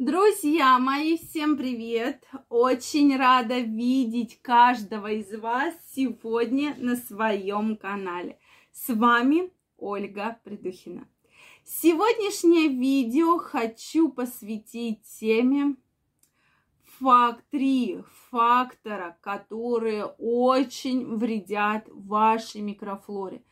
Друзья мои, всем привет! Очень рада видеть каждого из вас сегодня на своем канале. С вами Ольга Придухина. Сегодняшнее видео хочу посвятить теме факт, три фактора, которые очень вредят вашей микрофлоре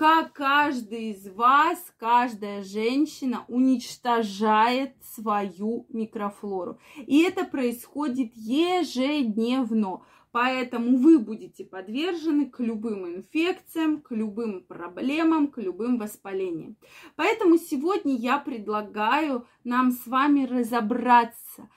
как каждый из вас, каждая женщина уничтожает свою микрофлору. И это происходит ежедневно. Поэтому вы будете подвержены к любым инфекциям, к любым проблемам, к любым воспалениям. Поэтому сегодня я предлагаю нам с вами разобраться,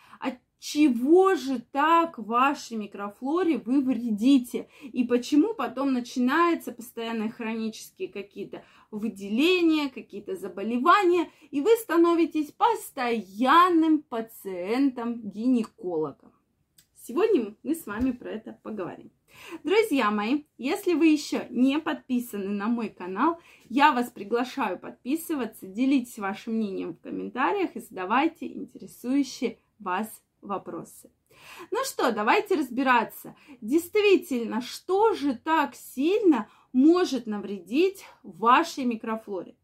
чего же так вашей микрофлоре вы вредите и почему потом начинаются постоянные хронические какие-то выделения, какие-то заболевания, и вы становитесь постоянным пациентом гинеколога. Сегодня мы с вами про это поговорим. Друзья мои, если вы еще не подписаны на мой канал, я вас приглашаю подписываться, делитесь вашим мнением в комментариях и задавайте интересующие вас вопросы. Ну что, давайте разбираться. Действительно, что же так сильно может навредить вашей микрофлоре?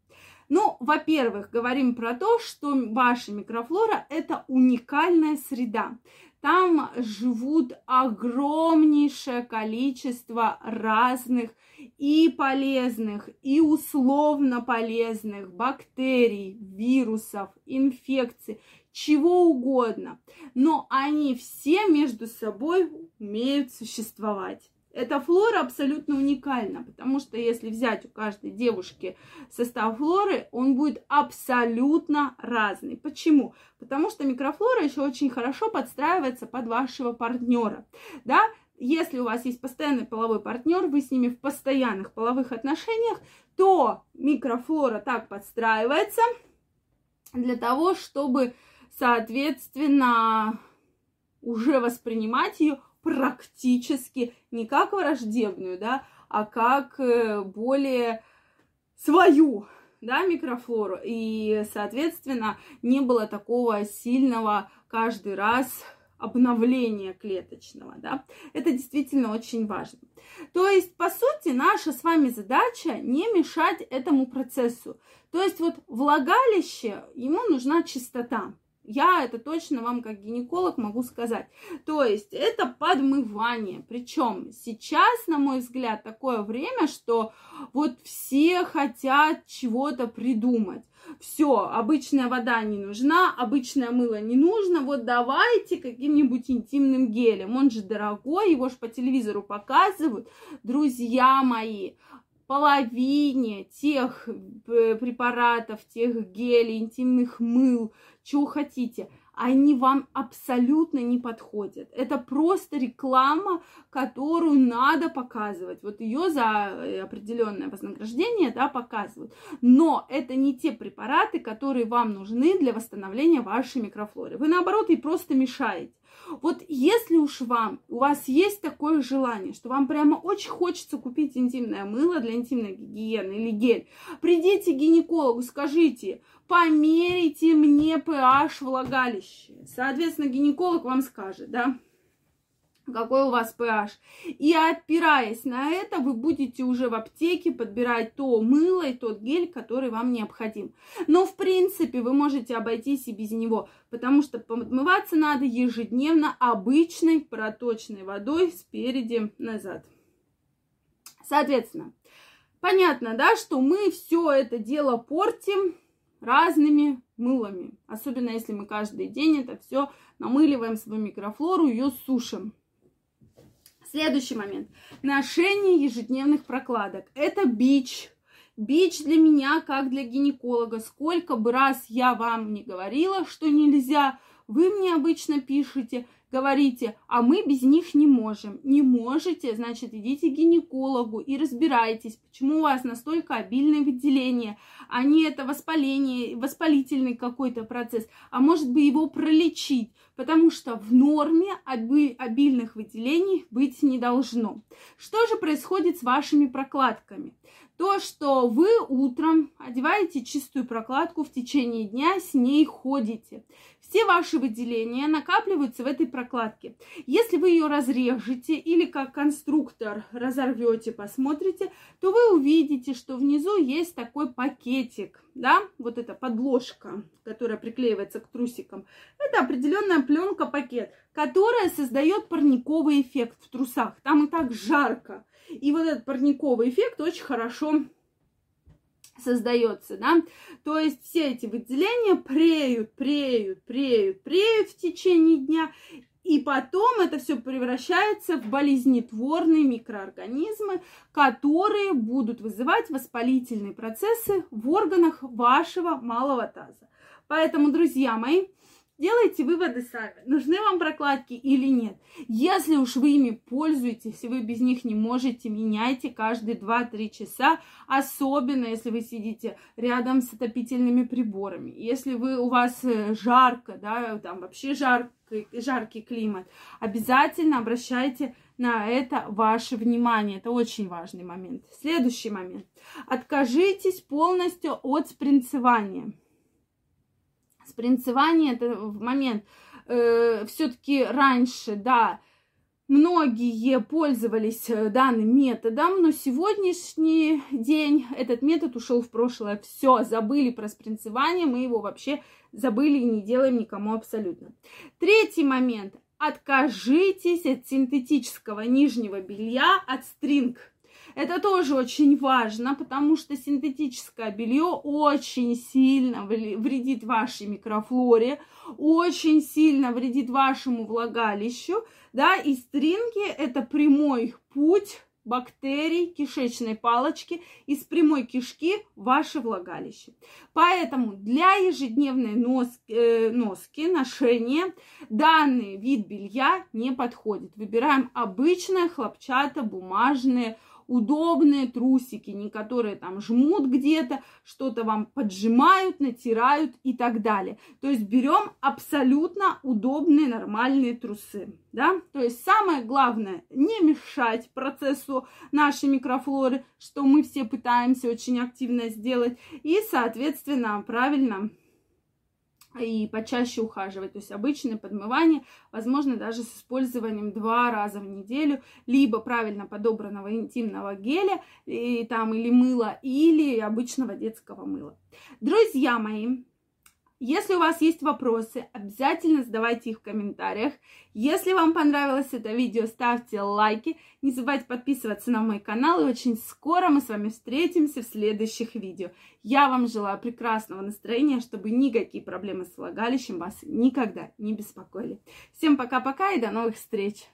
Ну, во-первых, говорим про то, что ваша микрофлора – это уникальная среда. Там живут огромнейшее количество разных и полезных, и условно полезных бактерий, вирусов, инфекций чего угодно, но они все между собой умеют существовать. Эта флора абсолютно уникальна, потому что если взять у каждой девушки состав флоры, он будет абсолютно разный. Почему? Потому что микрофлора еще очень хорошо подстраивается под вашего партнера. Да? Если у вас есть постоянный половой партнер, вы с ними в постоянных половых отношениях, то микрофлора так подстраивается для того, чтобы соответственно, уже воспринимать ее практически не как враждебную, да, а как э, более свою, да, микрофлору. И, соответственно, не было такого сильного каждый раз обновления клеточного, да, это действительно очень важно. То есть, по сути, наша с вами задача не мешать этому процессу. То есть, вот влагалище, ему нужна чистота, я это точно вам как гинеколог могу сказать. То есть это подмывание. Причем сейчас, на мой взгляд, такое время, что вот все хотят чего-то придумать. Все, обычная вода не нужна, обычное мыло не нужно, вот давайте каким-нибудь интимным гелем. Он же дорогой, его же по телевизору показывают. Друзья мои, половине тех э, препаратов, тех гелей, интимных мыл, чего хотите, они вам абсолютно не подходят. Это просто реклама, которую надо показывать. Вот ее за э, определенное вознаграждение да, показывают. Но это не те препараты, которые вам нужны для восстановления вашей микрофлоры. Вы наоборот ей просто мешаете. Вот если уж вам, у вас есть такое желание, что вам прямо очень хочется купить интимное мыло для интимной гигиены или гель, придите к гинекологу, скажите, померите мне pH влагалища. Соответственно, гинеколог вам скажет, да, какой у вас pH. И опираясь на это, вы будете уже в аптеке подбирать то мыло и тот гель, который вам необходим. Но, в принципе, вы можете обойтись и без него, потому что подмываться надо ежедневно обычной проточной водой спереди назад. Соответственно, понятно, да, что мы все это дело портим разными мылами. Особенно если мы каждый день это все намыливаем свою микрофлору, ее сушим. Следующий момент. Ношение ежедневных прокладок. Это бич. Бич для меня, как для гинеколога. Сколько бы раз я вам не говорила, что нельзя, вы мне обычно пишете, говорите, а мы без них не можем. Не можете, значит, идите к гинекологу и разбирайтесь, почему у вас настолько обильное выделение, а не это воспаление, воспалительный какой-то процесс, а может быть его пролечить, потому что в норме обильных выделений быть не должно. Что же происходит с вашими прокладками? то, что вы утром одеваете чистую прокладку, в течение дня с ней ходите. Все ваши выделения накапливаются в этой прокладке. Если вы ее разрежете или как конструктор разорвете, посмотрите, то вы увидите, что внизу есть такой пакетик, да, вот эта подложка, которая приклеивается к трусикам. Это определенная пленка-пакет, которая создает парниковый эффект в трусах. Там и так жарко. И вот этот парниковый эффект очень хорошо создается, да, то есть все эти выделения преют, преют, преют, преют в течение дня, и потом это все превращается в болезнетворные микроорганизмы, которые будут вызывать воспалительные процессы в органах вашего малого таза. Поэтому, друзья мои, Делайте выводы сами, нужны вам прокладки или нет. Если уж вы ими пользуетесь, вы без них не можете, меняйте каждые 2-3 часа, особенно если вы сидите рядом с отопительными приборами. Если вы, у вас э, жарко, да, там вообще жаркий, жаркий климат, обязательно обращайте на это ваше внимание. Это очень важный момент. Следующий момент. Откажитесь полностью от спринцевания спринцевание это момент э, все-таки раньше, да, многие пользовались э, данным методом, но сегодняшний день этот метод ушел в прошлое. Все, забыли про спринцевание, мы его вообще забыли и не делаем никому абсолютно. Третий момент. Откажитесь от синтетического нижнего белья, от стринг. Это тоже очень важно, потому что синтетическое белье очень сильно вредит вашей микрофлоре, очень сильно вредит вашему влагалищу, да, и стринги это прямой путь бактерий кишечной палочки из прямой кишки в ваше влагалище. Поэтому для ежедневной носки, э, носки, ношения данный вид белья не подходит. Выбираем обычное хлопчато-бумажное удобные трусики, не которые там жмут где-то, что-то вам поджимают, натирают и так далее. То есть берем абсолютно удобные нормальные трусы. Да? То есть самое главное не мешать процессу нашей микрофлоры, что мы все пытаемся очень активно сделать, и, соответственно, правильно и почаще ухаживать. То есть обычное подмывание, возможно, даже с использованием два раза в неделю, либо правильно подобранного интимного геля и, там, или мыла, или обычного детского мыла. Друзья мои, если у вас есть вопросы, обязательно задавайте их в комментариях. Если вам понравилось это видео, ставьте лайки. Не забывайте подписываться на мой канал. И очень скоро мы с вами встретимся в следующих видео. Я вам желаю прекрасного настроения, чтобы никакие проблемы с влагалищем вас никогда не беспокоили. Всем пока-пока и до новых встреч!